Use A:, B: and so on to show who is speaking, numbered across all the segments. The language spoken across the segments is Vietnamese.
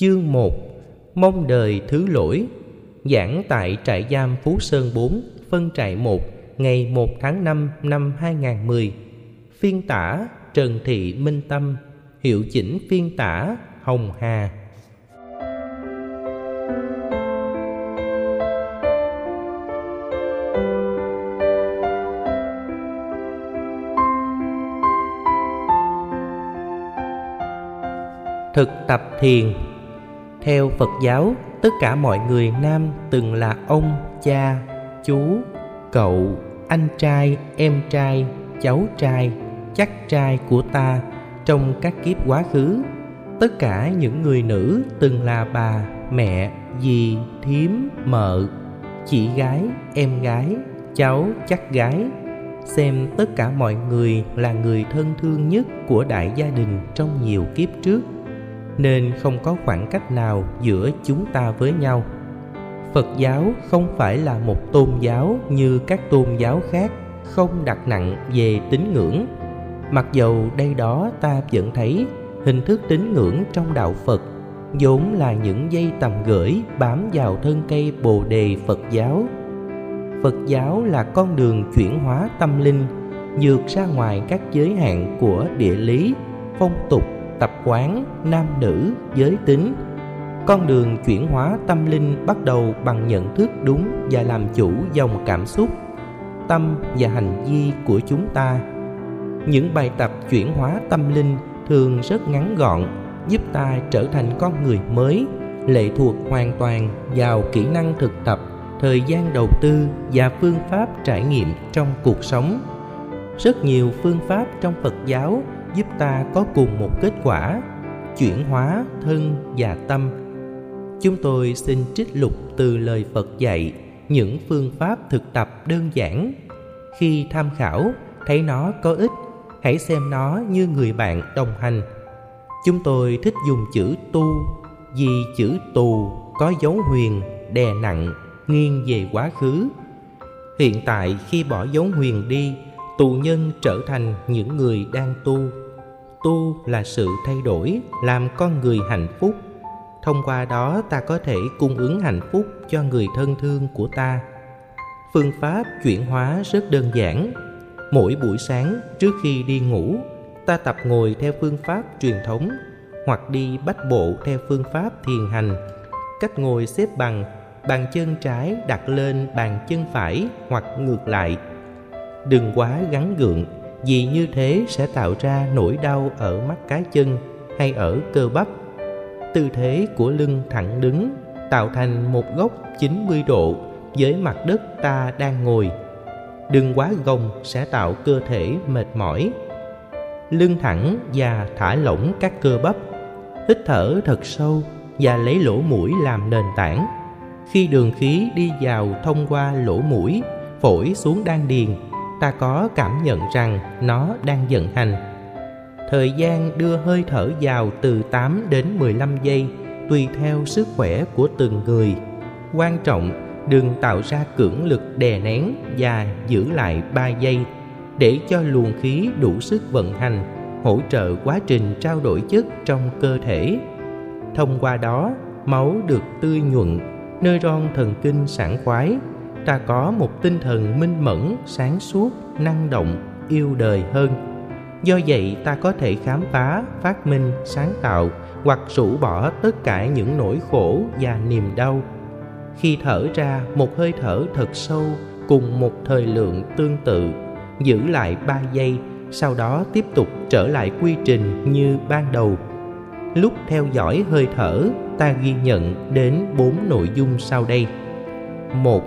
A: Chương 1 Mong đời thứ lỗi, Giảng tại trại giam Phú Sơn 4 Phân trại 1 Ngày 1 tháng 5 năm 2010 Phiên tả, Trần Thị Minh Tâm. Hiệu chỉnh phiên tả, Hồng Hà. Thực tập thiền. Theo Phật giáo, tất cả mọi người nam từng là ông, cha, chú, cậu, anh trai, em trai, cháu trai, chắc trai của ta trong các kiếp quá khứ. Tất cả những người nữ từng là bà, mẹ, dì, thím, mợ, chị gái, em gái, cháu, chắc gái. Xem tất cả mọi người là người thân thương nhất của đại gia đình trong nhiều kiếp trước nên không có khoảng cách nào giữa chúng ta với nhau. Phật giáo không phải là một tôn giáo như các tôn giáo khác, không đặt nặng về tín ngưỡng. Mặc dầu đây đó ta vẫn thấy hình thức tín ngưỡng trong đạo phật vốn là những dây tầm gửi bám vào thân cây bồ đề phật giáo. Phật giáo là con đường chuyển hóa tâm linh vượt ra ngoài các giới hạn của địa lý, phong tục tập quán nam nữ giới tính. Con đường chuyển hóa tâm linh bắt đầu bằng nhận thức đúng và làm chủ dòng cảm xúc, tâm và hành vi của chúng ta. Những bài tập chuyển hóa tâm linh thường rất ngắn gọn, giúp ta trở thành con người mới, lệ thuộc hoàn toàn vào kỹ năng thực tập, thời gian đầu tư và phương pháp trải nghiệm trong cuộc sống. Rất nhiều phương pháp trong phật giáo giúp ta có cùng một kết quả, chuyển hóa thân và tâm. Chúng tôi xin trích lục từ lời phật dạy những phương pháp thực tập đơn giản. Khi tham khảo, thấy nó có ích, hãy xem nó như người bạn đồng hành. Chúng tôi thích dùng chữ tu, vì chữ tù có dấu huyền, đè nặng, nghiêng về quá khứ. Hiện tại khi bỏ dấu huyền đi tù nhân trở thành những người đang tu. Tu là sự thay đổi, làm con người hạnh phúc. Thông qua đó ta có thể cung ứng hạnh phúc cho người thân thương của ta. Phương pháp chuyển hóa rất đơn giản. Mỗi buổi sáng trước khi đi ngủ, ta tập ngồi theo phương pháp truyền thống hoặc đi bách bộ theo phương pháp thiền hành. Cách ngồi xếp bằng, bàn chân trái đặt lên bàn chân phải hoặc ngược lại đừng quá gắn gượng vì như thế sẽ tạo ra nỗi đau ở mắt cá chân hay ở cơ bắp. Tư thế của lưng thẳng đứng tạo thành một góc 90 độ với mặt đất ta đang ngồi. Đừng quá gồng sẽ tạo cơ thể mệt mỏi. Lưng thẳng và thả lỏng các cơ bắp. Hít thở thật sâu và lấy lỗ mũi làm nền tảng. Khi đường khí đi vào thông qua lỗ mũi, phổi xuống đan điền ta có cảm nhận rằng nó đang vận hành. Thời gian đưa hơi thở vào từ 8 đến 15 giây tùy theo sức khỏe của từng người. Quan trọng đừng tạo ra cưỡng lực đè nén và giữ lại 3 giây để cho luồng khí đủ sức vận hành, hỗ trợ quá trình trao đổi chất trong cơ thể. Thông qua đó, máu được tươi nhuận, nơi ron thần kinh sảng khoái ta có một tinh thần minh mẫn, sáng suốt, năng động, yêu đời hơn. Do vậy, ta có thể khám phá, phát minh, sáng tạo hoặc rũ bỏ tất cả những nỗi khổ và niềm đau. Khi thở ra, một hơi thở thật sâu cùng một thời lượng tương tự, giữ lại ba giây, sau đó tiếp tục trở lại quy trình như ban đầu. Lúc theo dõi hơi thở, ta ghi nhận đến bốn nội dung sau đây. Một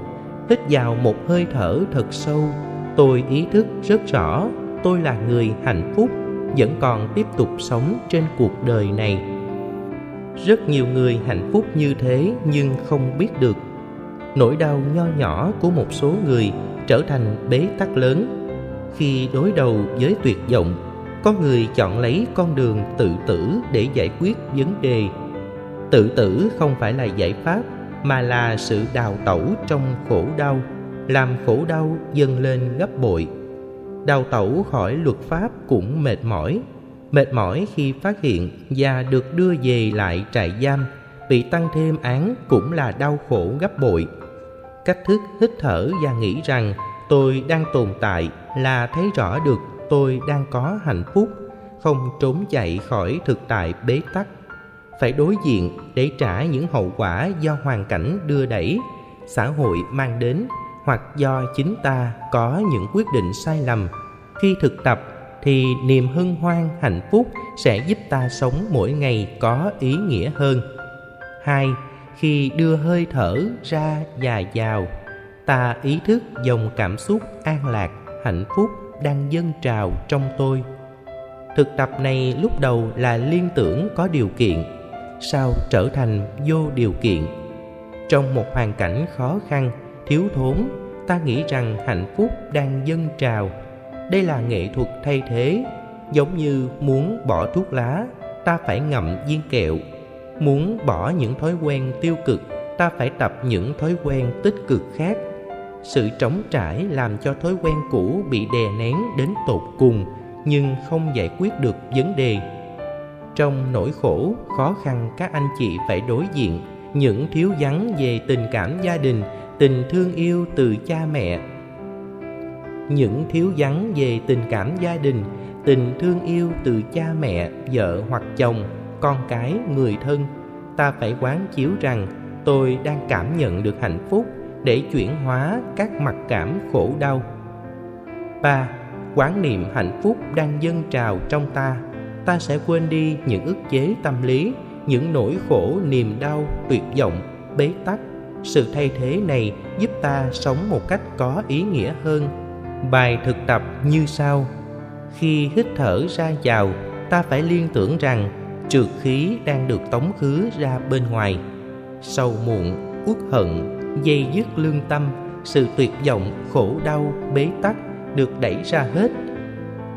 A: hít vào một hơi thở thật sâu. Tôi ý thức rất rõ, tôi là người hạnh phúc, vẫn còn tiếp tục sống trên cuộc đời này. Rất nhiều người hạnh phúc như thế nhưng không biết được. Nỗi đau nho nhỏ của một số người trở thành bế tắc lớn. Khi đối đầu với tuyệt vọng, có người chọn lấy con đường tự tử để giải quyết vấn đề. Tự tử không phải là giải pháp mà là sự đào tẩu trong khổ đau, làm khổ đau dâng lên gấp bội. Đào tẩu khỏi luật pháp cũng mệt mỏi mệt mỏi khi phát hiện và được đưa về lại trại giam, bị tăng thêm án cũng là đau khổ gấp bội. Cách thức hít thở và nghĩ rằng tôi đang tồn tại là thấy rõ được tôi đang có hạnh phúc, không trốn chạy khỏi thực tại bế tắc phải đối diện để trả những hậu quả do hoàn cảnh đưa đẩy, xã hội mang đến, hoặc do chính ta có những quyết định sai lầm. Khi thực tập thì niềm hân hoan, hạnh phúc sẽ giúp ta sống mỗi ngày có ý nghĩa hơn. Hai, khi đưa hơi thở ra và vào, ta ý thức dòng cảm xúc an lạc, hạnh phúc đang dâng trào trong tôi. Thực tập này lúc đầu là liên tưởng có điều kiện sao trở thành vô điều kiện. Trong một hoàn cảnh khó khăn, thiếu thốn, ta nghĩ rằng hạnh phúc đang dâng trào. Đây là nghệ thuật thay thế. Giống như muốn bỏ thuốc lá, ta phải ngậm viên kẹo. Muốn bỏ những thói quen tiêu cực, ta phải tập những thói quen tích cực khác. Sự trống trải làm cho thói quen cũ bị đè nén đến tột cùng, nhưng không giải quyết được vấn đề trong nỗi khổ, khó khăn các anh chị phải đối diện. Những thiếu vắng về tình cảm gia đình, tình thương yêu từ cha mẹ. Những thiếu vắng về tình cảm gia đình, tình thương yêu từ cha mẹ, vợ hoặc chồng, con cái, người thân. Ta phải quán chiếu rằng tôi đang cảm nhận được hạnh phúc để chuyển hóa các mặc cảm khổ đau. 3. Quán niệm hạnh phúc đang dâng trào trong ta ta sẽ quên đi những ức chế tâm lý, những nỗi khổ, niềm đau, tuyệt vọng, bế tắc. Sự thay thế này giúp ta sống một cách có ý nghĩa hơn. Bài thực tập như sau. Khi hít thở ra vào, ta phải liên tưởng rằng trượt khí đang được tống khứ ra bên ngoài. Sầu muộn, uất hận, dây dứt lương tâm, sự tuyệt vọng, khổ đau, bế tắc được đẩy ra hết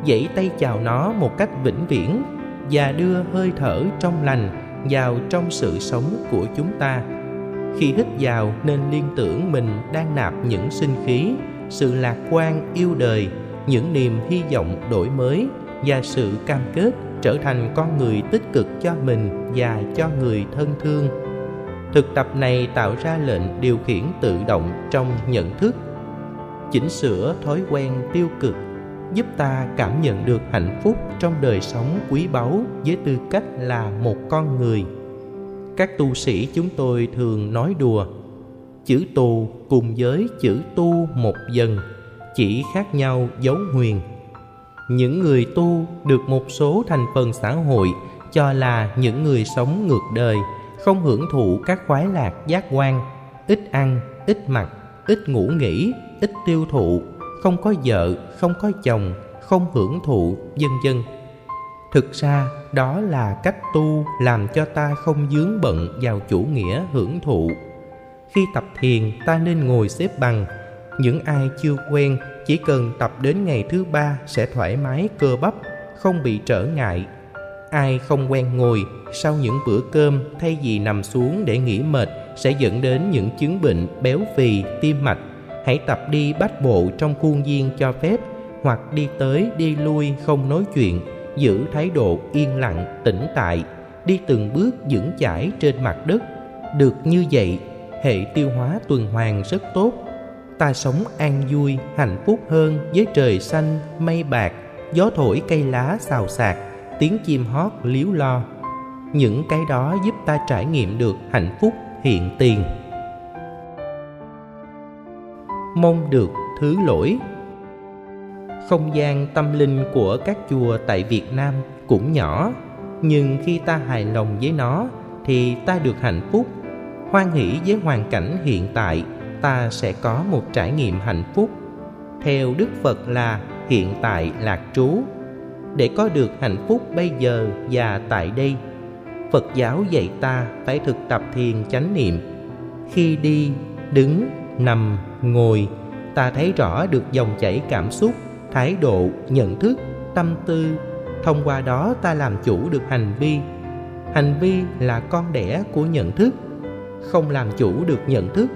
A: dãy tay chào nó một cách vĩnh viễn và đưa hơi thở trong lành vào trong sự sống của chúng ta. Khi hít vào nên liên tưởng mình đang nạp những sinh khí, sự lạc quan yêu đời, những niềm hy vọng đổi mới và sự cam kết trở thành con người tích cực cho mình và cho người thân thương. Thực tập này tạo ra lệnh điều khiển tự động trong nhận thức, chỉnh sửa thói quen tiêu cực giúp ta cảm nhận được hạnh phúc trong đời sống quý báu với tư cách là một con người. Các tu sĩ chúng tôi thường nói đùa, chữ tù cùng với chữ tu một dần chỉ khác nhau dấu huyền. Những người tu được một số thành phần xã hội cho là những người sống ngược đời, không hưởng thụ các khoái lạc giác quan, ít ăn, ít mặc, ít ngủ nghỉ, ít tiêu thụ không có vợ, không có chồng, không hưởng thụ, vân vân. Thực ra, đó là cách tu làm cho ta không dướng bận vào chủ nghĩa hưởng thụ. Khi tập thiền, ta nên ngồi xếp bằng. Những ai chưa quen, chỉ cần tập đến ngày thứ ba sẽ thoải mái, cơ bắp, không bị trở ngại. Ai không quen ngồi, sau những bữa cơm thay vì nằm xuống để nghỉ mệt sẽ dẫn đến những chứng bệnh béo phì, tim mạch hãy tập đi bách bộ trong khuôn viên cho phép, hoặc đi tới, đi lui, không nói chuyện. Giữ thái độ yên lặng, tĩnh tại. Đi từng bước vững chãi trên mặt đất. Được như vậy, hệ tiêu hóa tuần hoàn rất tốt. Ta sống an vui, hạnh phúc hơn với trời xanh, mây bạc, gió thổi cây lá xào xạc, tiếng chim hót líu lo. Những cái đó giúp ta trải nghiệm được hạnh phúc, hiện tiền mong được thứ lỗi. Không gian tâm linh của các chùa tại việt nam cũng nhỏ, nhưng khi ta hài lòng với nó thì ta được hạnh phúc. Hoan hỷ với hoàn cảnh hiện tại, ta sẽ có một trải nghiệm hạnh phúc. Theo đức phật là hiện tại lạc trú. Để có được hạnh phúc bây giờ và tại đây, phật giáo dạy ta phải thực tập thiền chánh niệm. Khi đi, đứng, nằm ngồi, ta thấy rõ được dòng chảy cảm xúc, thái độ, nhận thức, tâm tư. Thông qua đó ta làm chủ được hành vi. Hành vi là con đẻ của nhận thức. Không làm chủ được nhận thức,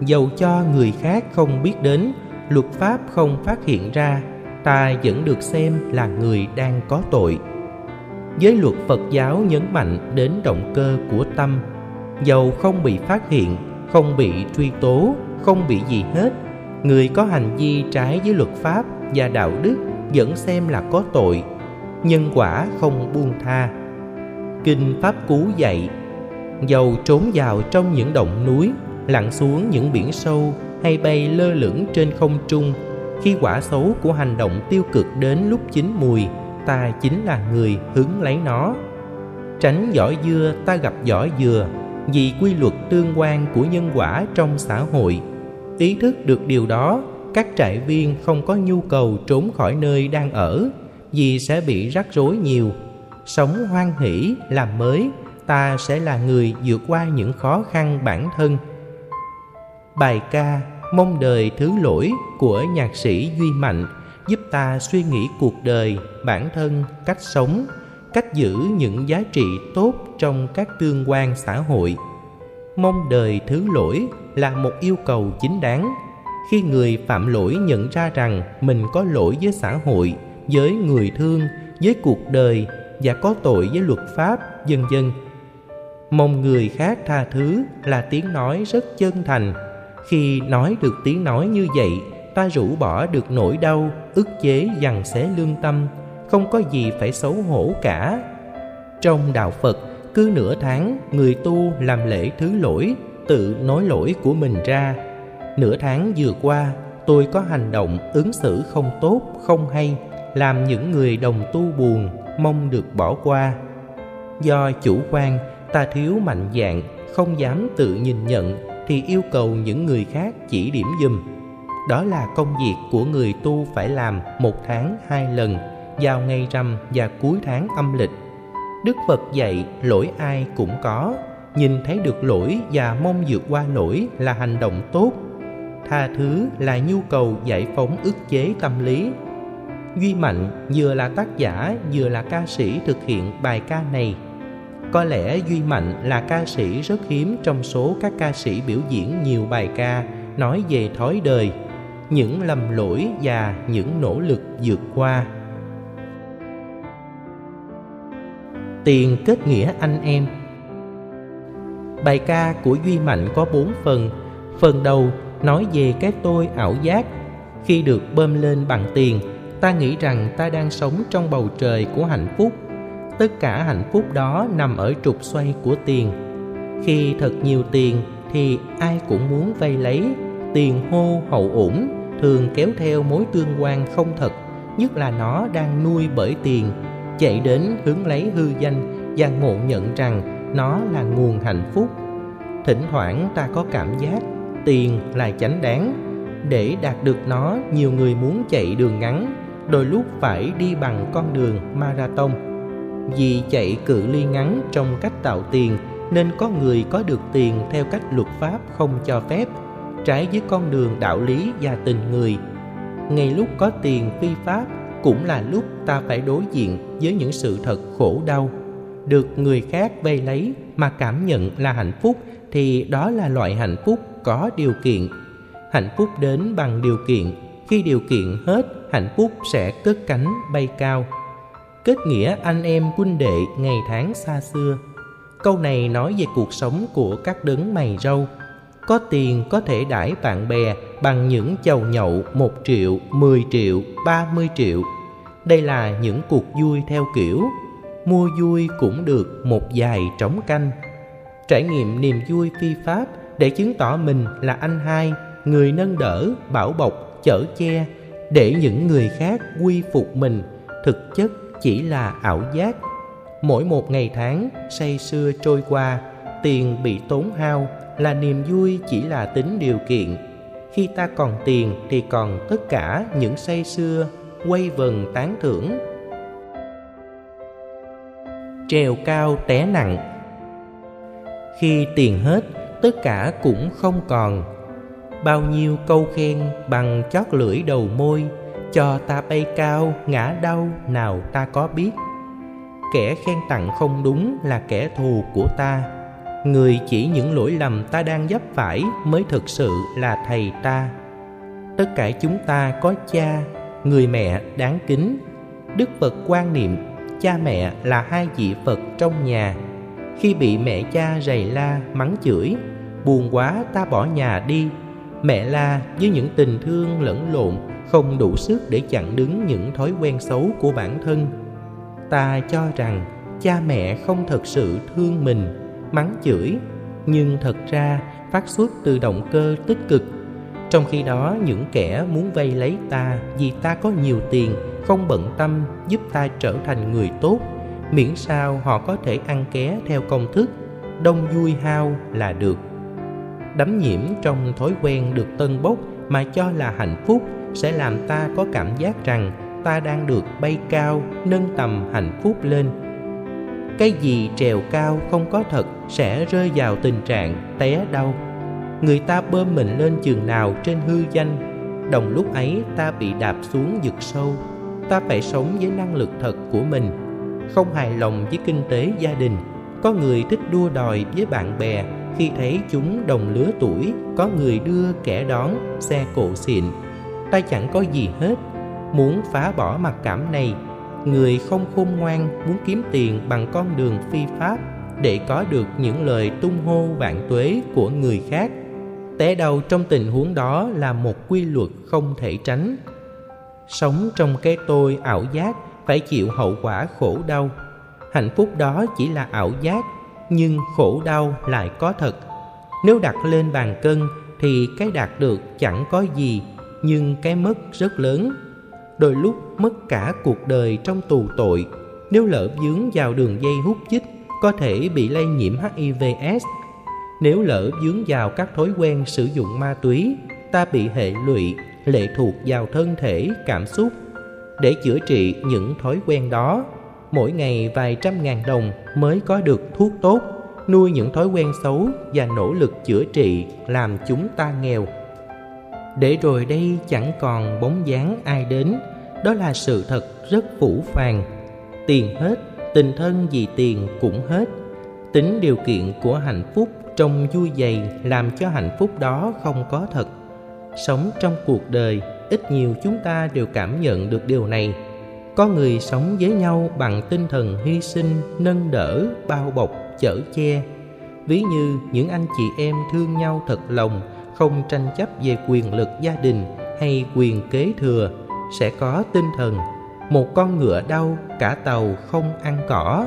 A: dầu cho người khác không biết đến, luật pháp không phát hiện ra, ta vẫn được xem là người đang có tội. Giới luật phật giáo nhấn mạnh đến động cơ của tâm. Dầu không bị phát hiện, không bị truy tố không bị gì hết. Người có hành vi trái với luật pháp và đạo đức vẫn xem là có tội, nhân quả không buông tha. Kinh pháp cú dạy, dầu trốn vào trong những động núi, lặn xuống những biển sâu hay bay lơ lửng trên không trung, khi quả xấu của hành động tiêu cực đến lúc chín mùi, ta chính là người hứng lấy nó. Tránh vỏ dưa, ta gặp vỏ dừa, vì quy luật tương quan của nhân quả trong xã hội ý thức được điều đó, các trại viên không có nhu cầu trốn khỏi nơi đang ở, vì sẽ bị rắc rối nhiều. Sống hoan hỷ, làm mới, ta sẽ là người vượt qua những khó khăn bản thân. Bài ca mong đời thứ lỗi của nhạc sĩ duy mạnh giúp ta suy nghĩ cuộc đời, bản thân, cách sống, cách giữ những giá trị tốt trong các tương quan xã hội mong đời thứ lỗi là một yêu cầu chính đáng. Khi người phạm lỗi nhận ra rằng mình có lỗi với xã hội, với người thương, với cuộc đời và có tội với luật pháp, vân vân. Mong người khác tha thứ là tiếng nói rất chân thành. Khi nói được tiếng nói như vậy, ta rũ bỏ được nỗi đau, ức chế dằn xé lương tâm, không có gì phải xấu hổ cả. Trong đạo phật cứ nửa tháng, người tu làm lễ thứ lỗi, tự nói lỗi của mình ra. Nửa tháng vừa qua, tôi có hành động ứng xử không tốt, không hay, làm những người đồng tu buồn, mong được bỏ qua. Do chủ quan, ta thiếu mạnh dạn không dám tự nhìn nhận, thì yêu cầu những người khác chỉ điểm giùm. Đó là công việc của người tu phải làm một tháng hai lần, vào ngày rằm và cuối tháng âm lịch đức phật dạy, lỗi ai cũng có. Nhìn thấy được lỗi và mong vượt qua lỗi là hành động tốt. Tha thứ là nhu cầu giải phóng ức chế tâm lý. Duy mạnh vừa là tác giả, vừa là ca sĩ thực hiện bài ca này. Có lẽ duy mạnh là ca sĩ rất hiếm trong số các ca sĩ biểu diễn nhiều bài ca nói về thói đời, những lầm lỗi và những nỗ lực vượt qua. Tiền kết nghĩa anh em. Bài ca của duy mạnh có bốn phần. Phần đầu nói về cái tôi ảo giác. Khi được bơm lên bằng tiền, ta nghĩ rằng ta đang sống trong bầu trời của hạnh phúc. Tất cả hạnh phúc đó nằm ở trục xoay của tiền. Khi thật nhiều tiền thì ai cũng muốn vay lấy. Tiền hô hậu ủng thường kéo theo mối tương quan không thật, nhất là nó đang nuôi bởi tiền chạy đến hướng lấy hư danh và ngộ nhận rằng nó là nguồn hạnh phúc. Thỉnh thoảng ta có cảm giác tiền là chánh đáng. Để đạt được nó, nhiều người muốn chạy đường ngắn, đôi lúc phải đi bằng con đường marathon. Vì chạy cự ly ngắn trong cách tạo tiền, nên có người có được tiền theo cách luật pháp không cho phép, trái với con đường đạo lý và tình người. Ngay lúc có tiền phi pháp cũng là lúc ta phải đối diện với những sự thật khổ đau. Được người khác vây lấy mà cảm nhận là hạnh phúc thì đó là loại hạnh phúc có điều kiện. Hạnh phúc đến bằng điều kiện. Khi điều kiện hết, hạnh phúc sẽ cất cánh bay cao. Kết nghĩa anh em huynh đệ ngày tháng xa xưa. Câu này nói về cuộc sống của các đấng mày râu có tiền có thể đãi bạn bè bằng những chầu nhậu một triệu, mười triệu, ba mươi triệu. Đây là những cuộc vui theo kiểu mua vui cũng được một vài trống canh. Trải nghiệm niềm vui phi pháp để chứng tỏ mình là anh hai, người nâng đỡ, bảo bọc, chở che, để những người khác quy phục mình, thực chất chỉ là ảo giác. Mỗi một ngày tháng say sưa trôi qua, tiền bị tốn hao là niềm vui chỉ là tính điều kiện. Khi ta còn tiền thì còn tất cả những say xưa, quay vần tán thưởng. Trèo cao té nặng Khi tiền hết, tất cả cũng không còn bao nhiêu câu khen bằng chót lưỡi đầu môi cho ta bay cao ngã đau nào ta có biết kẻ khen tặng không đúng là kẻ thù của ta người chỉ những lỗi lầm ta đang vấp phải mới thực sự là thầy ta. Tất cả chúng ta có cha, người mẹ đáng kính. Đức phật quan niệm, cha mẹ là hai vị phật trong nhà. Khi bị mẹ cha rầy la, mắng chửi, buồn quá ta bỏ nhà đi. Mẹ la với những tình thương lẫn lộn, không đủ sức để chặn đứng những thói quen xấu của bản thân. Ta cho rằng cha mẹ không thật sự thương mình mắng chửi, nhưng thật ra phát xuất từ động cơ tích cực. Trong khi đó, những kẻ muốn vay lấy ta vì ta có nhiều tiền, không bận tâm giúp ta trở thành người tốt, miễn sao họ có thể ăn ké theo công thức, đông vui hao là được. Đắm nhiễm trong thói quen được tân bốc mà cho là hạnh phúc sẽ làm ta có cảm giác rằng ta đang được bay cao, nâng tầm hạnh phúc lên cái gì trèo cao không có thật sẽ rơi vào tình trạng té đau. Người ta bơm mình lên chừng nào trên hư danh. Đồng lúc ấy ta bị đạp xuống vực sâu. Ta phải sống với năng lực thật của mình. Không hài lòng với kinh tế gia đình. Có người thích đua đòi với bạn bè. Khi thấy chúng đồng lứa tuổi, có người đưa kẻ đón, xe cộ xịn. Ta chẳng có gì hết. Muốn phá bỏ mặc cảm này người không khôn ngoan muốn kiếm tiền bằng con đường phi pháp để có được những lời tung hô vạn tuế của người khác. Té đầu trong tình huống đó là một quy luật không thể tránh. Sống trong cái tôi ảo giác phải chịu hậu quả khổ đau. Hạnh phúc đó chỉ là ảo giác, nhưng khổ đau lại có thật. Nếu đặt lên bàn cân thì cái đạt được chẳng có gì, nhưng cái mất rất lớn đôi lúc mất cả cuộc đời trong tù tội. Nếu lỡ vướng vào đường dây hút chích, có thể bị lây nhiễm hivs nếu lỡ vướng vào các thói quen sử dụng ma túy, ta bị hệ lụy, lệ thuộc vào thân thể, cảm xúc. Để chữa trị những thói quen đó, mỗi ngày vài trăm ngàn đồng mới có được thuốc tốt, nuôi những thói quen xấu và nỗ lực chữa trị làm chúng ta nghèo. Để rồi đây chẳng còn bóng dáng ai đến đó là sự thật rất phủ phàng. Tiền hết, tình thân vì tiền cũng hết. Tính điều kiện của hạnh phúc trong vui dày làm cho hạnh phúc đó không có thật. Sống trong cuộc đời, ít nhiều chúng ta đều cảm nhận được điều này. Có người sống với nhau bằng tinh thần hy sinh, nâng đỡ, bao bọc, chở che. Ví như những anh chị em thương nhau thật lòng, không tranh chấp về quyền lực gia đình hay quyền kế thừa sẽ có tinh thần. Một con ngựa đau, cả tàu không ăn cỏ.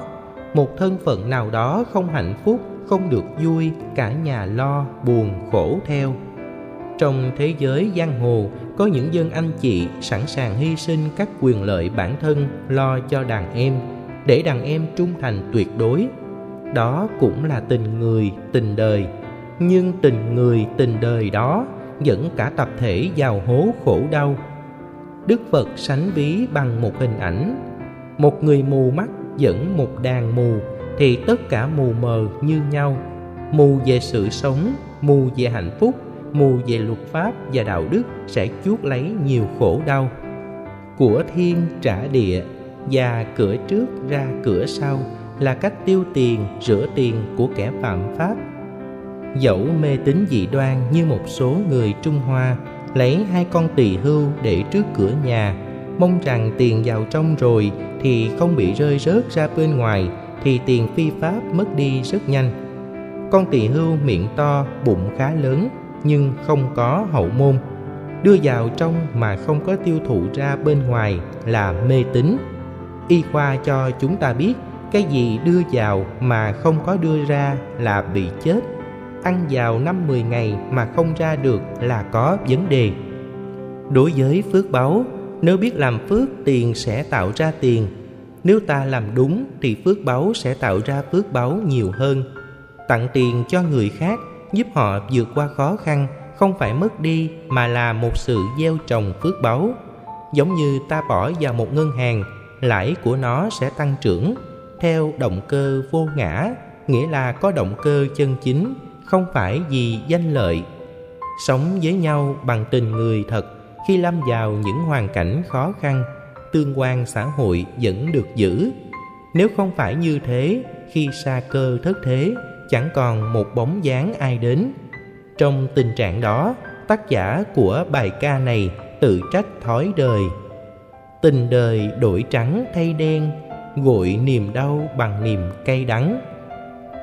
A: Một thân phận nào đó không hạnh phúc, không được vui, cả nhà lo, buồn, khổ theo. Trong thế giới giang hồ, có những dân anh chị sẵn sàng hy sinh các quyền lợi bản thân lo cho đàn em, để đàn em trung thành tuyệt đối. Đó cũng là tình người, tình đời. Nhưng tình người, tình đời đó dẫn cả tập thể vào hố khổ đau đức phật sánh ví bằng một hình ảnh. Một người mù mắt dẫn một đàn mù, thì tất cả mù mờ như nhau. Mù về sự sống, mù về hạnh phúc, mù về luật pháp và đạo đức sẽ chuốc lấy nhiều khổ đau. Của thiên trả địa và cửa trước ra cửa sau là cách tiêu tiền, rửa tiền của kẻ phạm pháp. Dẫu mê tín dị đoan như một số người trung hoa lấy hai con tỳ hưu để trước cửa nhà. Mong rằng tiền vào trong rồi thì không bị rơi rớt ra bên ngoài, thì tiền phi pháp mất đi rất nhanh. Con tỳ hưu miệng to, bụng khá lớn, nhưng không có hậu môn. Đưa vào trong mà không có tiêu thụ ra bên ngoài là mê tín. Y khoa cho chúng ta biết, cái gì đưa vào mà không có đưa ra là bị chết ăn vào năm mười ngày mà không ra được là có vấn đề. Đối với phước báu nếu biết làm phước tiền sẽ tạo ra tiền. Nếu ta làm đúng thì phước báu sẽ tạo ra phước báu nhiều hơn. Tặng tiền cho người khác giúp họ vượt qua khó khăn, không phải mất đi mà là một sự gieo trồng phước báu giống như ta bỏ vào một ngân hàng, lãi của nó sẽ tăng trưởng theo động cơ vô ngã, nghĩa là có động cơ chân chính không phải vì danh lợi. Sống với nhau bằng tình người thật, khi lâm vào những hoàn cảnh khó khăn, tương quan xã hội vẫn được giữ. Nếu không phải như thế, khi xa cơ thất thế, chẳng còn một bóng dáng ai đến. Trong tình trạng đó, tác giả của bài ca này tự trách thói đời. Tình đời đổi trắng thay đen, gội niềm đau bằng niềm cay đắng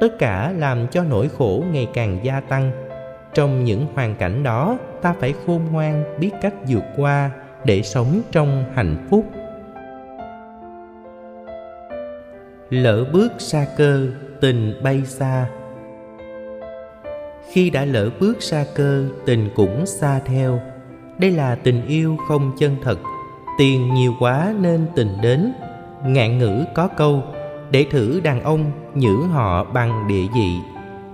A: tất cả làm cho nỗi khổ ngày càng gia tăng. Trong những hoàn cảnh đó, ta phải khôn ngoan biết cách vượt qua để sống trong hạnh phúc. Lỡ bước xa cơ, tình bay xa. Khi đã lỡ bước xa cơ, tình cũng xa theo. Đây là tình yêu không chân thật. Tiền nhiều quá nên tình đến. Ngạn ngữ có câu để thử đàn ông, nhử họ bằng địa vị.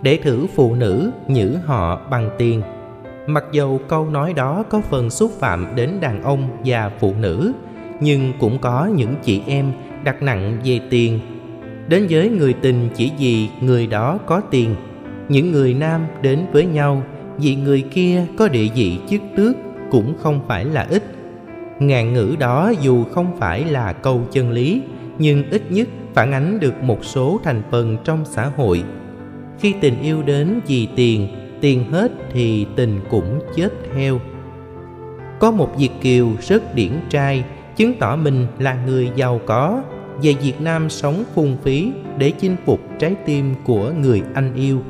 A: Để thử phụ nữ, nhử họ bằng tiền. Mặc dầu câu nói đó có phần xúc phạm đến đàn ông và phụ nữ, nhưng cũng có những chị em đặt nặng về tiền. Đến với người tình chỉ vì người đó có tiền. Những người nam đến với nhau vì người kia có địa vị chức tước cũng không phải là ít. Ngạn ngữ đó dù không phải là câu chân lý, nhưng ít nhất phản ánh được một số thành phần trong xã hội. Khi tình yêu đến vì tiền tiền hết thì tình cũng chết theo. Có một việt kiều rất điển trai, chứng tỏ mình là người giàu có, về việt nam sống phung phí để chinh phục trái tim của người anh yêu.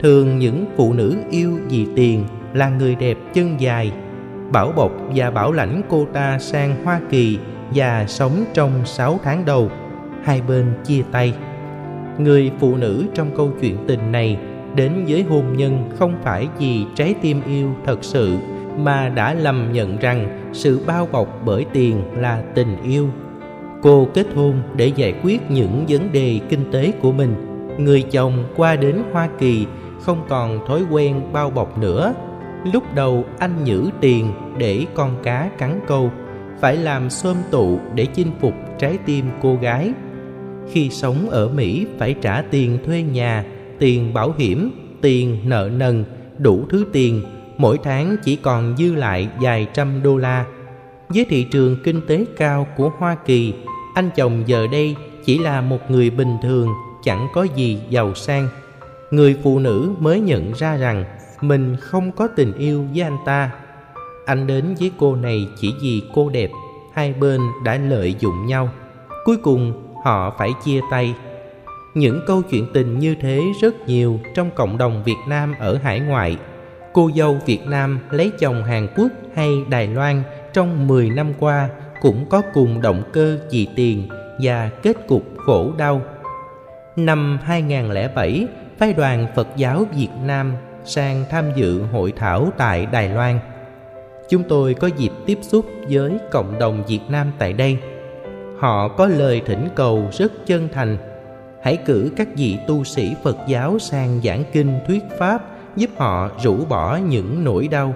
A: Thường những phụ nữ yêu vì tiền là người đẹp chân dài, bảo bọc và bảo lãnh cô ta sang hoa kỳ và sống trong 6 tháng đầu hai bên chia tay. Người phụ nữ trong câu chuyện tình này đến với hôn nhân không phải vì trái tim yêu thật sự, mà đã lầm nhận rằng sự bao bọc bởi tiền là tình yêu. Cô kết hôn để giải quyết những vấn đề kinh tế của mình. Người chồng qua đến hoa kỳ không còn thói quen bao bọc nữa. Lúc đầu anh nhử tiền để con cá cắn câu, phải làm xôm tụ để chinh phục trái tim cô gái khi sống ở mỹ, phải trả tiền thuê nhà, tiền bảo hiểm, tiền nợ nần, đủ thứ tiền. Mỗi tháng chỉ còn dư lại vài trăm đô la. Với thị trường kinh tế cao của hoa kỳ, anh chồng giờ đây chỉ là một người bình thường, chẳng có gì giàu sang. Người phụ nữ mới nhận ra rằng mình không có tình yêu với anh ta. Anh đến với cô này chỉ vì cô đẹp, hai bên đã lợi dụng nhau. Cuối cùng họ phải chia tay những câu chuyện tình như thế rất nhiều trong cộng đồng việt nam ở hải ngoại cô dâu việt nam lấy chồng hàn quốc hay đài loan trong 10 năm qua cũng có cùng động cơ vì tiền và kết cục khổ đau. Năm 2007, phái đoàn Phật giáo Việt Nam sang tham dự hội thảo tại Đài Loan. Chúng tôi có dịp tiếp xúc với cộng đồng Việt Nam tại đây. Họ có lời thỉnh cầu rất chân thành. Hãy cử các vị tu sĩ Phật giáo sang giảng kinh thuyết pháp giúp họ rũ bỏ những nỗi đau.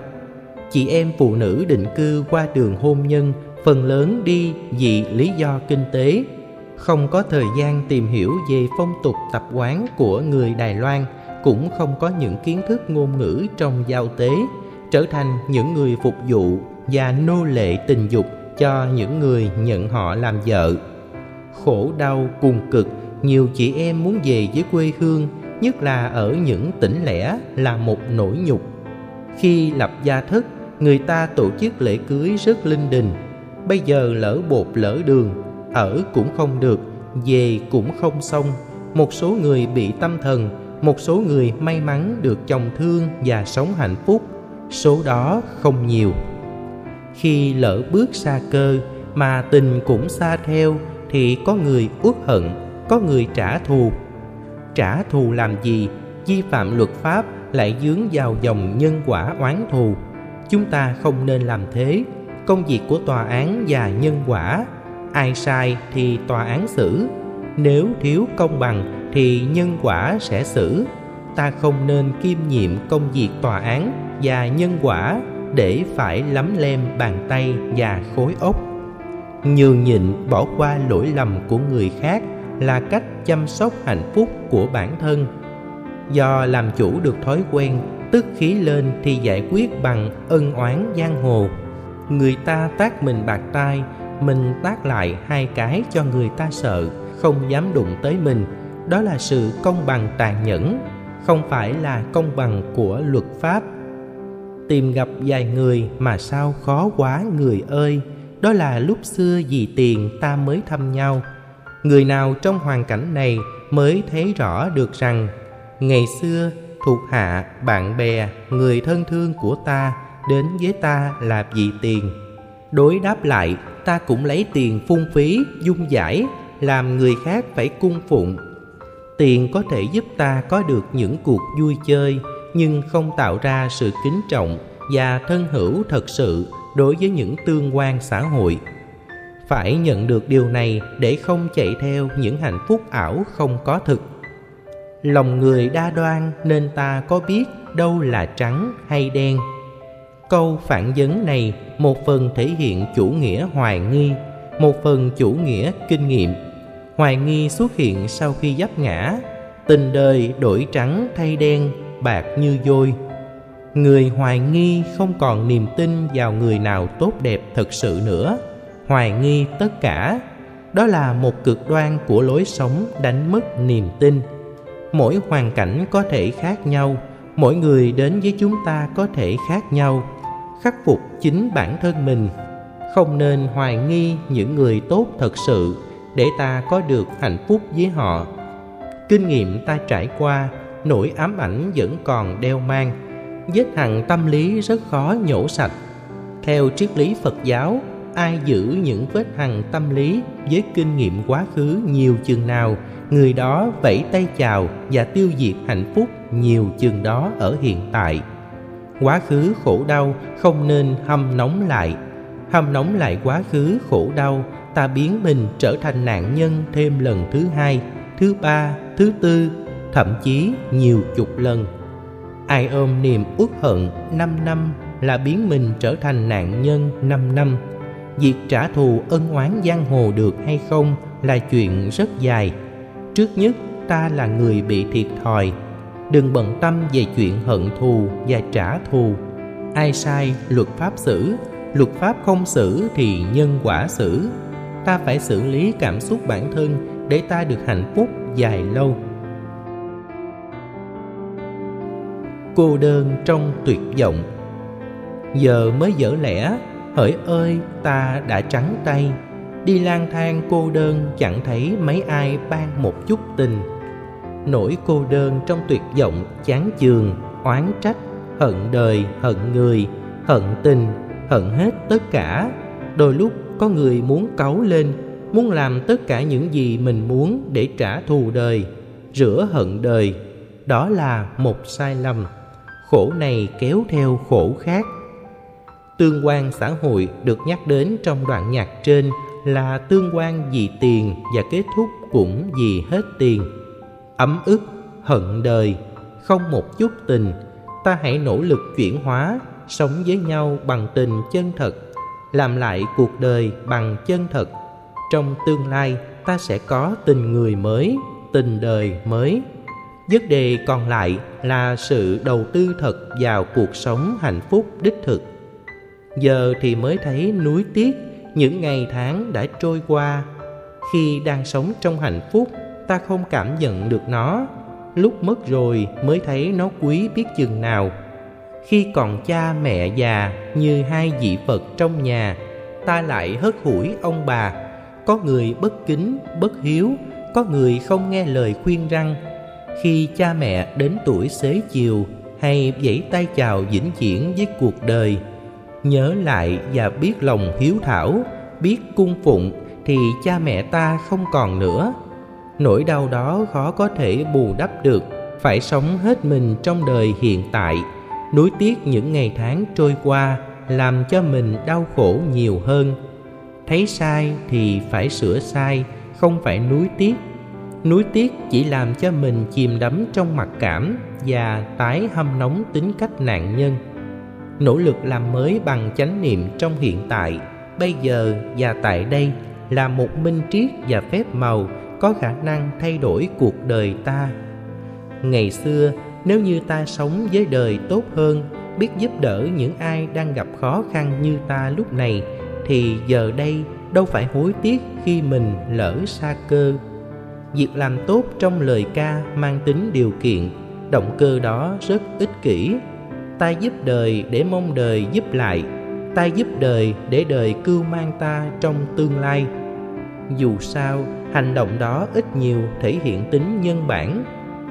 A: Chị em phụ nữ định cư qua đường hôn nhân phần lớn đi vì lý do kinh tế, không có thời gian tìm hiểu về phong tục tập quán của người Đài Loan – cũng không có những kiến thức ngôn ngữ trong giao tế trở thành những người phục vụ và nô lệ tình dục cho những người nhận họ làm vợ. Khổ đau cùng cực, nhiều chị em muốn về với quê hương, nhất là ở những tỉnh lẻ là một nỗi nhục. Khi lập gia thất, người ta tổ chức lễ cưới rất linh đình. Bây giờ lỡ bột lỡ đường, ở cũng không được, về cũng không xong. Một số người bị tâm thần, một số người may mắn được chồng thương và sống hạnh phúc. Số đó không nhiều khi lỡ bước xa cơ, mà tình cũng xa theo, thì có người uất hận, có người trả thù. Trả thù làm gì? Vi phạm luật pháp lại dướng vào dòng nhân quả oán thù. Chúng ta không nên làm thế. Công việc của tòa án và nhân quả, ai sai thì tòa án xử. Nếu thiếu công bằng thì nhân quả sẽ xử. Ta không nên kiêm nhiệm công việc tòa án và nhân quả để phải lấm lem bàn tay và khối óc. Nhường nhịn bỏ qua lỗi lầm của người khác là cách chăm sóc hạnh phúc của bản thân. Do làm chủ được thói quen, tức khí lên thì giải quyết bằng ân oán giang hồ. Người ta tác mình bạc tai, mình tác lại hai cái cho người ta sợ, không dám đụng tới mình. Đó là sự công bằng tàn nhẫn, không phải là công bằng của luật pháp tìm gặp vài người mà sao khó quá người ơi. Đó là lúc xưa vì tiền ta mới thăm nhau. Người nào trong hoàn cảnh này mới thấy rõ được rằng, ngày xưa thuộc hạ, bạn bè, người thân thương của ta đến với ta là vì tiền. Đối đáp lại, ta cũng lấy tiền phung phí, dung giải, làm người khác phải cung phụng. Tiền có thể giúp ta có được những cuộc vui chơi nhưng không tạo ra sự kính trọng và thân hữu thật sự đối với những tương quan xã hội. Phải nhận được điều này để không chạy theo những hạnh phúc ảo không có thực. Lòng người đa đoan nên ta có biết đâu là trắng hay đen. Câu phản vấn này một phần thể hiện chủ nghĩa hoài nghi, một phần chủ nghĩa kinh nghiệm. Hoài nghi xuất hiện sau khi dấp ngã, tình đời đổi trắng thay đen bạc như vôi. Người hoài nghi không còn niềm tin vào người nào tốt đẹp thật sự nữa. Hoài nghi tất cả. Đó là một cực đoan của lối sống đánh mất niềm tin. Mỗi hoàn cảnh có thể khác nhau, mỗi người đến với chúng ta có thể khác nhau. Khắc phục chính bản thân mình. Không nên hoài nghi những người tốt thật sự để ta có được hạnh phúc với họ. Kinh nghiệm ta trải qua nỗi ám ảnh vẫn còn đeo mang. Vết hằn tâm lý rất khó nhổ sạch. Theo triết lý phật giáo, ai giữ những vết hằn tâm lý với kinh nghiệm quá khứ nhiều chừng nào, người đó vẫy tay chào và tiêu diệt hạnh phúc nhiều chừng đó ở hiện tại. Quá khứ khổ đau không nên hâm nóng lại. Hâm nóng lại quá khứ khổ đau, ta biến mình trở thành nạn nhân thêm lần thứ hai, thứ ba, thứ tư thậm chí nhiều chục lần. Ai ôm niềm uất hận năm năm là biến mình trở thành nạn nhân năm năm. Việc trả thù ân oán giang hồ được hay không là chuyện rất dài. Trước nhất, ta là người bị thiệt thòi. Đừng bận tâm về chuyện hận thù và trả thù. Ai sai luật pháp xử, luật pháp không xử thì nhân quả xử. Ta phải xử lý cảm xúc bản thân để ta được hạnh phúc dài lâu. Cô đơn trong tuyệt vọng. Giờ mới dở lẽ, hỡi ơi, ta đã trắng tay. Đi lang thang cô đơn chẳng thấy mấy ai ban một chút tình. Nỗi cô đơn trong tuyệt vọng chán chường, oán trách, hận đời, hận người, hận tình, hận hết tất cả. Đôi lúc có người muốn cáu lên, muốn làm tất cả những gì mình muốn để trả thù đời, rửa hận đời. Đó là một sai lầm khổ này kéo theo khổ khác. Tương quan xã hội được nhắc đến trong đoạn nhạc trên là tương quan vì tiền và kết thúc cũng vì hết tiền. Ấm ức, hận đời, không một chút tình, ta hãy nỗ lực chuyển hóa, sống với nhau bằng tình chân thật, làm lại cuộc đời bằng chân thật. Trong tương lai, ta sẽ có tình người mới, tình đời mới vấn đề còn lại là sự đầu tư thật vào cuộc sống hạnh phúc đích thực. Giờ thì mới thấy núi tiếc những ngày tháng đã trôi qua. Khi đang sống trong hạnh phúc, ta không cảm nhận được nó. Lúc mất rồi mới thấy nó quý biết chừng nào. Khi còn cha mẹ già như hai vị phật trong nhà, ta lại hất hủi ông bà. Có người bất kính, bất hiếu, có người không nghe lời khuyên răng khi cha mẹ đến tuổi xế chiều hay vẫy tay chào vĩnh viễn với cuộc đời. Nhớ lại và biết lòng hiếu thảo, biết cung phụng thì cha mẹ ta không còn nữa. Nỗi đau đó khó có thể bù đắp được, phải sống hết mình trong đời hiện tại, nuối tiếc những ngày tháng trôi qua làm cho mình đau khổ nhiều hơn. Thấy sai thì phải sửa sai, không phải nuối tiếc nuối tiếc chỉ làm cho mình chìm đắm trong mặc cảm và tái hâm nóng tính cách nạn nhân. Nỗ lực làm mới bằng chánh niệm trong hiện tại, bây giờ và tại đây là một minh triết và phép màu có khả năng thay đổi cuộc đời ta. Ngày xưa, nếu như ta sống với đời tốt hơn, biết giúp đỡ những ai đang gặp khó khăn như ta lúc này, thì giờ đây đâu phải hối tiếc khi mình lỡ xa cơ việc làm tốt trong lời ca mang tính điều kiện, động cơ đó rất ích kỷ. Ta giúp đời để mong đời giúp lại, ta giúp đời để đời cưu mang ta trong tương lai. Dù sao, hành động đó ít nhiều thể hiện tính nhân bản,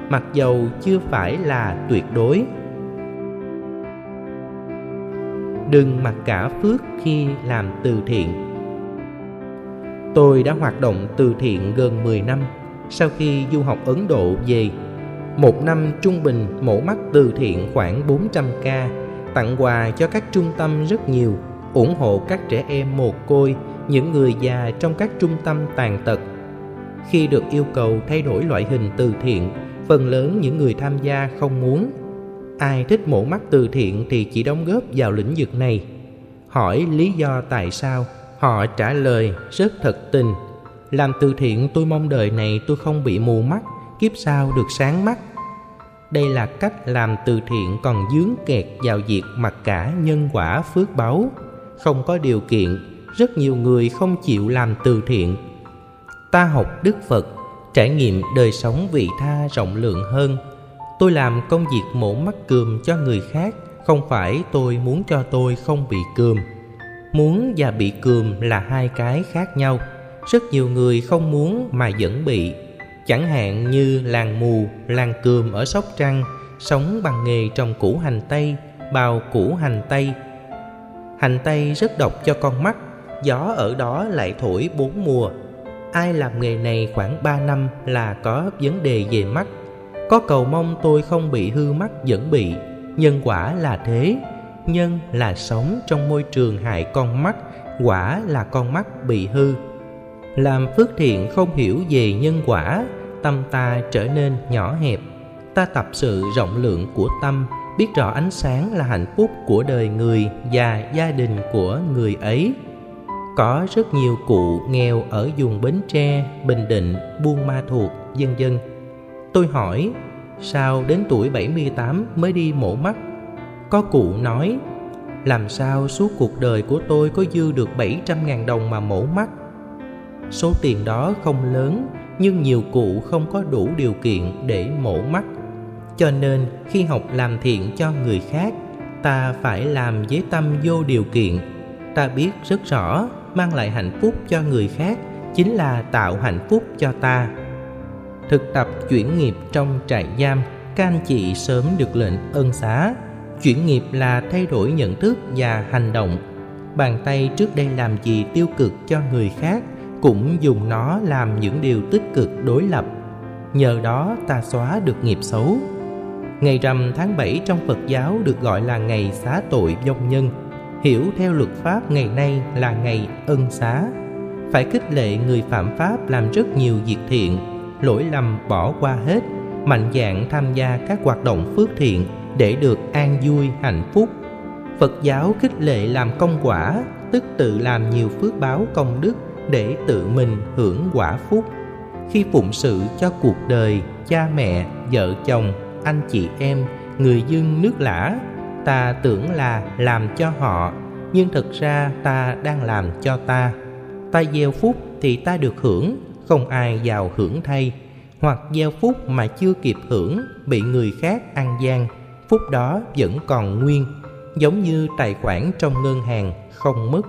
A: mặc dầu chưa phải là tuyệt đối. Đừng mặc cả phước khi làm từ thiện. Tôi đã hoạt động từ thiện gần 10 năm sau khi du học Ấn Độ về. Một năm trung bình mổ mắt từ thiện khoảng 400k, tặng quà cho các trung tâm rất nhiều, ủng hộ các trẻ em mồ côi, những người già trong các trung tâm tàn tật. Khi được yêu cầu thay đổi loại hình từ thiện, phần lớn những người tham gia không muốn. Ai thích mổ mắt từ thiện thì chỉ đóng góp vào lĩnh vực này. Hỏi lý do tại sao, họ trả lời rất thật tình làm từ thiện, tôi mong đời này tôi không bị mù mắt, Kiếp sau được sáng mắt. Đây là cách làm từ thiện còn dướng kẹt vào việc mặc cả nhân quả phước báu. Không có điều kiện, Rất nhiều người không chịu làm từ thiện. Ta học Đức Phật, Trải nghiệm đời sống vị tha rộng lượng hơn. Tôi làm công việc mổ mắt cườm cho người khác, Không phải tôi muốn cho tôi không bị cườm. Muốn và bị cườm là hai cái khác nhau rất nhiều người không muốn mà vẫn bị. Chẳng hạn như làng mù, làng cườm ở sóc trăng sống bằng nghề trồng củ hành tây, bào củ hành tây. Hành tây rất độc cho con mắt, gió ở đó lại thổi bốn mùa. Ai làm nghề này khoảng ba năm là có vấn đề về mắt. Có cầu mong tôi không bị hư mắt vẫn bị. Nhân quả là thế, nhân là sống trong môi trường hại con mắt, quả là con mắt bị hư làm phước thiện không hiểu về nhân quả tâm ta trở nên nhỏ hẹp ta tập sự rộng lượng của tâm biết rõ ánh sáng là hạnh phúc của đời người và gia đình của người ấy có rất nhiều cụ nghèo ở vùng Bến Tre, Bình Định, Buôn Ma Thuột, vân vân. Tôi hỏi, sao đến tuổi 78 mới đi mổ mắt? Có cụ nói, làm sao suốt cuộc đời của tôi có dư được 700.000 đồng mà mổ mắt? Số tiền đó không lớn nhưng nhiều cụ không có đủ điều kiện để mổ mắt. Cho nên khi học làm thiện cho người khác, ta phải làm với tâm vô điều kiện. Ta biết rất rõ mang lại hạnh phúc cho người khác chính là tạo hạnh phúc cho ta. Thực tập chuyển nghiệp trong trại giam, các anh chị sớm được lệnh ân xá. Chuyển nghiệp là thay đổi nhận thức và hành động. Bàn tay trước đây làm gì tiêu cực cho người khác cũng dùng nó làm những điều tích cực đối lập. Nhờ đó ta xóa được nghiệp xấu. Ngày rằm tháng 7 trong Phật giáo được gọi là ngày xá tội vong nhân. Hiểu theo luật pháp ngày nay là ngày ân xá. Phải khích lệ người phạm pháp làm rất nhiều việc thiện, lỗi lầm bỏ qua hết, mạnh dạn tham gia các hoạt động phước thiện để được an vui, hạnh phúc. Phật giáo khích lệ làm công quả, tức tự làm nhiều phước báo công đức để tự mình hưởng quả phúc. Khi phụng sự cho cuộc đời, cha mẹ, vợ chồng, anh chị em, người dân nước lã, ta tưởng là làm cho họ, nhưng thực ra ta đang làm cho ta. Ta gieo phúc thì ta được hưởng, không ai giàu hưởng thay. Hoặc gieo phúc mà chưa kịp hưởng, bị người khác ăn gian, phúc đó vẫn còn nguyên, giống như tài khoản trong ngân hàng không mất.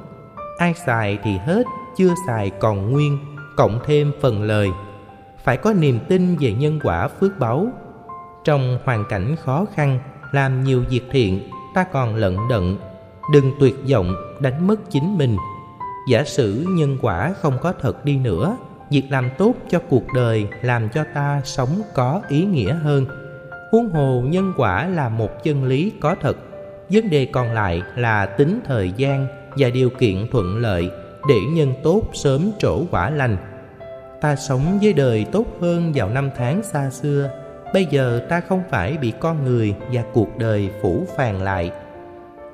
A: Ai xài thì hết chưa xài còn nguyên, cộng thêm phần lời. Phải có niềm tin về nhân quả phước báu trong hoàn cảnh khó khăn, làm nhiều việc thiện, ta còn lận đận. Đừng tuyệt vọng, đánh mất chính mình. Giả sử nhân quả không có thật đi nữa, việc làm tốt cho cuộc đời làm cho ta sống có ý nghĩa hơn. Huống hồ nhân quả là một chân lý có thật, vấn đề còn lại là tính thời gian và điều kiện thuận lợi để nhân tốt sớm trổ quả lành. Ta sống với đời tốt hơn vào năm tháng xa xưa. Bây giờ ta không phải bị con người và cuộc đời phủ phàng lại.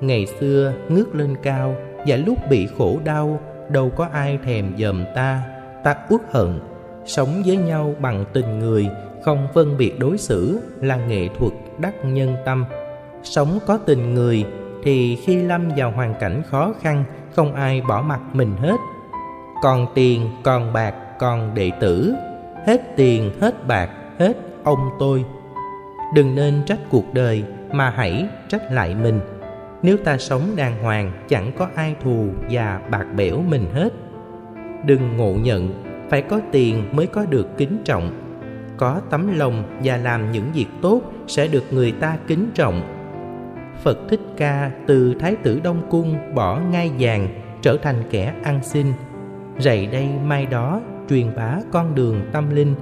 A: Ngày xưa ngước lên cao và lúc bị khổ đau, đâu có ai thèm dòm ta. Ta uất hận. Sống với nhau bằng tình người, không phân biệt đối xử là nghệ thuật đắc nhân tâm. Sống có tình người thì khi lâm vào hoàn cảnh khó khăn không ai bỏ mặt mình hết. Còn tiền, còn bạc, còn đệ tử, hết tiền, hết bạc, hết ông tôi. Đừng nên trách cuộc đời mà hãy trách lại mình. Nếu ta sống đàng hoàng, chẳng có ai thù và bạc bẽo mình hết. Đừng ngộ nhận, phải có tiền mới có được kính trọng. Có tấm lòng và làm những việc tốt sẽ được người ta kính trọng phật thích ca từ thái tử đông cung bỏ ngai vàng, trở thành kẻ ăn xin. Rày đây mai đó truyền bá con đường tâm linh.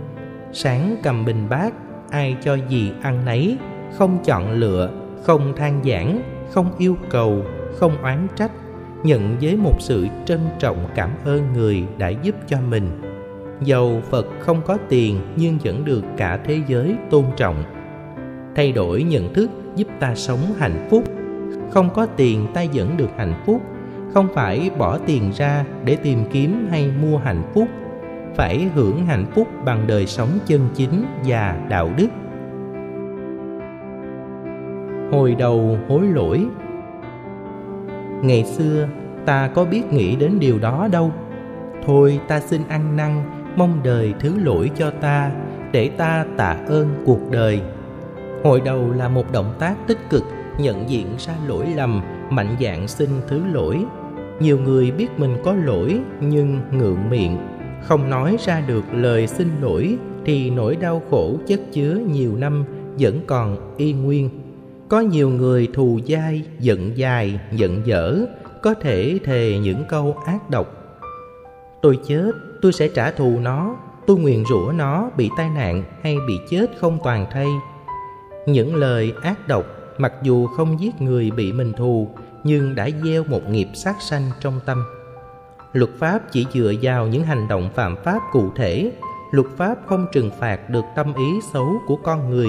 A: Sáng cầm bình bát, ai cho gì ăn nấy. Không chọn lựa, không than giảng, không yêu cầu, không oán trách. Nhận với một sự trân trọng cảm ơn người đã giúp cho mình. Dầu phật không có tiền, nhưng vẫn được cả thế giới tôn trọng thay đổi nhận thức giúp ta sống hạnh phúc. Không có tiền, ta vẫn được hạnh phúc. Không phải bỏ tiền ra để tìm kiếm hay mua hạnh phúc. Phải hưởng hạnh phúc bằng đời sống chân chính và đạo đức. Hồi đầu hối lỗi. Ngày xưa, ta có biết nghĩ đến điều đó đâu. Thôi, ta xin ăn năn, mong đời thứ lỗi cho ta để ta tạ ơn cuộc đời hồi đầu là một động tác tích cực, nhận diện ra lỗi lầm, mạnh dạn xin thứ lỗi. Nhiều người biết mình có lỗi, nhưng ngượng miệng. Không nói ra được lời xin lỗi, thì nỗi đau khổ chất chứa nhiều năm vẫn còn y nguyên. Có nhiều người thù dai, giận dài giận dở, có thể thề những câu ác độc. Tôi chết, tôi sẽ trả thù nó, tôi nguyền rủa nó, bị tai nạn hay bị chết không toàn thây những lời ác độc, mặc dù không giết người bị mình thù, nhưng đã gieo một nghiệp sát sanh trong tâm. Luật pháp chỉ dựa vào những hành động phạm pháp cụ thể. Luật pháp không trừng phạt được tâm ý xấu của con người.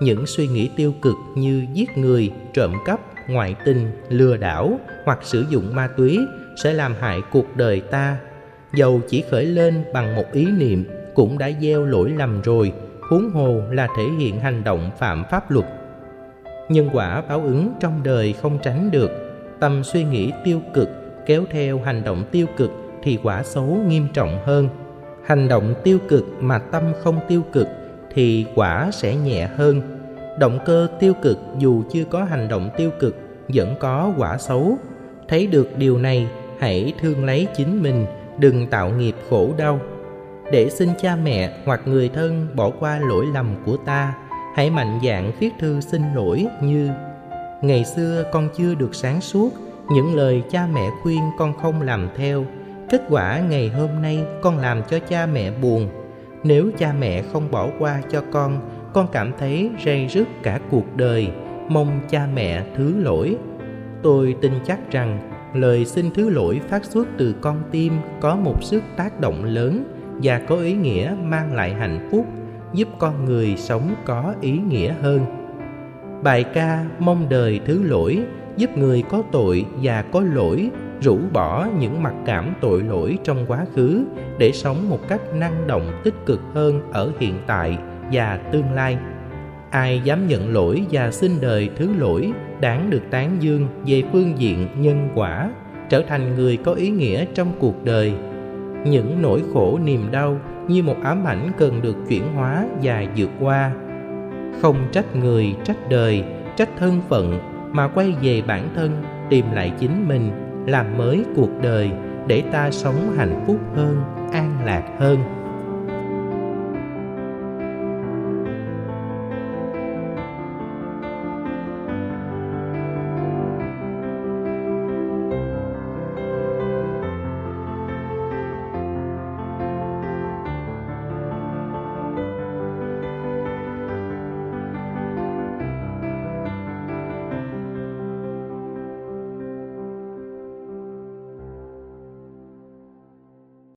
A: Những suy nghĩ tiêu cực như giết người, trộm cắp, ngoại tình, lừa đảo hoặc sử dụng ma túy sẽ làm hại cuộc đời ta. Dầu chỉ khởi lên bằng một ý niệm cũng đã gieo lỗi lầm rồi huống hồ là thể hiện hành động phạm pháp luật. Nhân quả báo ứng trong đời không tránh được, tâm suy nghĩ tiêu cực kéo theo hành động tiêu cực thì quả xấu nghiêm trọng hơn. Hành động tiêu cực mà tâm không tiêu cực thì quả sẽ nhẹ hơn. Động cơ tiêu cực dù chưa có hành động tiêu cực vẫn có quả xấu. Thấy được điều này, hãy thương lấy chính mình, đừng tạo nghiệp khổ đau để xin cha mẹ hoặc người thân bỏ qua lỗi lầm của ta, hãy mạnh dạn viết thư xin lỗi như, ngày xưa con chưa được sáng suốt, những lời cha mẹ khuyên con không làm theo. Kết quả ngày hôm nay con làm cho cha mẹ buồn. Nếu cha mẹ không bỏ qua cho con con cảm thấy rây rứt cả cuộc đời. Mong cha mẹ thứ lỗi. Tôi tin chắc rằng lời xin thứ lỗi phát xuất từ con tim có một sức tác động lớn và có ý nghĩa mang lại hạnh phúc, giúp con người sống có ý nghĩa hơn. Bài ca mong đời thứ lỗi giúp người có tội và có lỗi rũ bỏ những mặc cảm tội lỗi trong quá khứ để sống một cách năng động, tích cực hơn ở hiện tại và tương lai. Ai dám nhận lỗi và xin đời thứ lỗi đáng được tán dương về phương diện nhân quả, trở thành người có ý nghĩa trong cuộc đời những nỗi khổ niềm đau như một ám ảnh cần được chuyển hóa và vượt qua. Không trách người, trách đời, trách thân phận mà quay về bản thân, tìm lại chính mình, làm mới cuộc đời để ta sống hạnh phúc hơn, an lạc hơn.